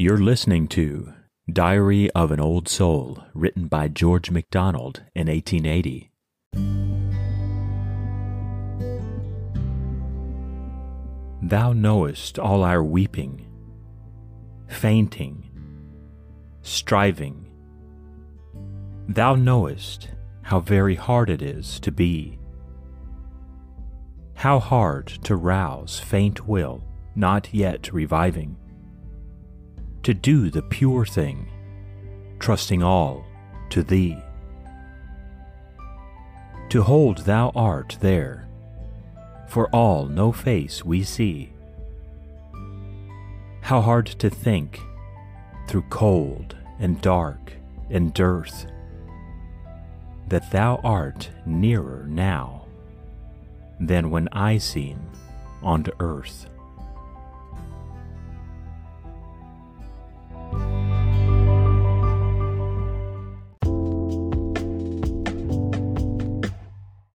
You're listening to Diary of an Old Soul, written by George MacDonald in 1880. Thou knowest all our weeping, fainting, striving. Thou knowest how very hard it is to be. How hard to rouse faint will, not yet reviving. To do the pure thing, trusting all to Thee. To hold Thou art there, for all no face we see. How hard to think through cold and dark and dearth that Thou art nearer now than when I seem on earth.